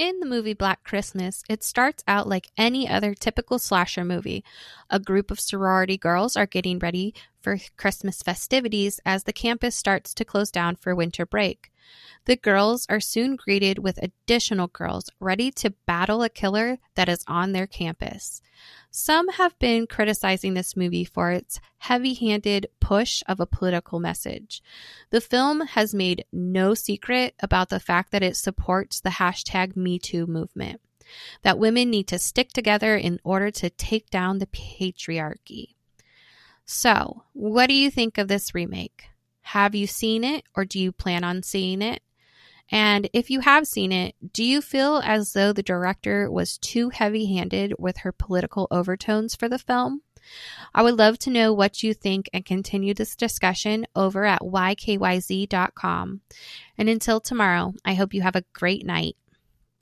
In the movie Black Christmas, it starts out like any other typical slasher movie. A group of sorority girls are getting ready for Christmas festivities as the campus starts to close down for winter break. The girls are soon greeted with additional girls ready to battle a killer that is on their campus. Some have been criticizing this movie for its heavy handed push of a political message. The film has made no secret about the fact that it supports the hashtag MeToo movement, that women need to stick together in order to take down the patriarchy. So, what do you think of this remake? Have you seen it or do you plan on seeing it? And if you have seen it, do you feel as though the director was too heavy handed with her political overtones for the film? I would love to know what you think and continue this discussion over at ykyz.com. And until tomorrow, I hope you have a great night.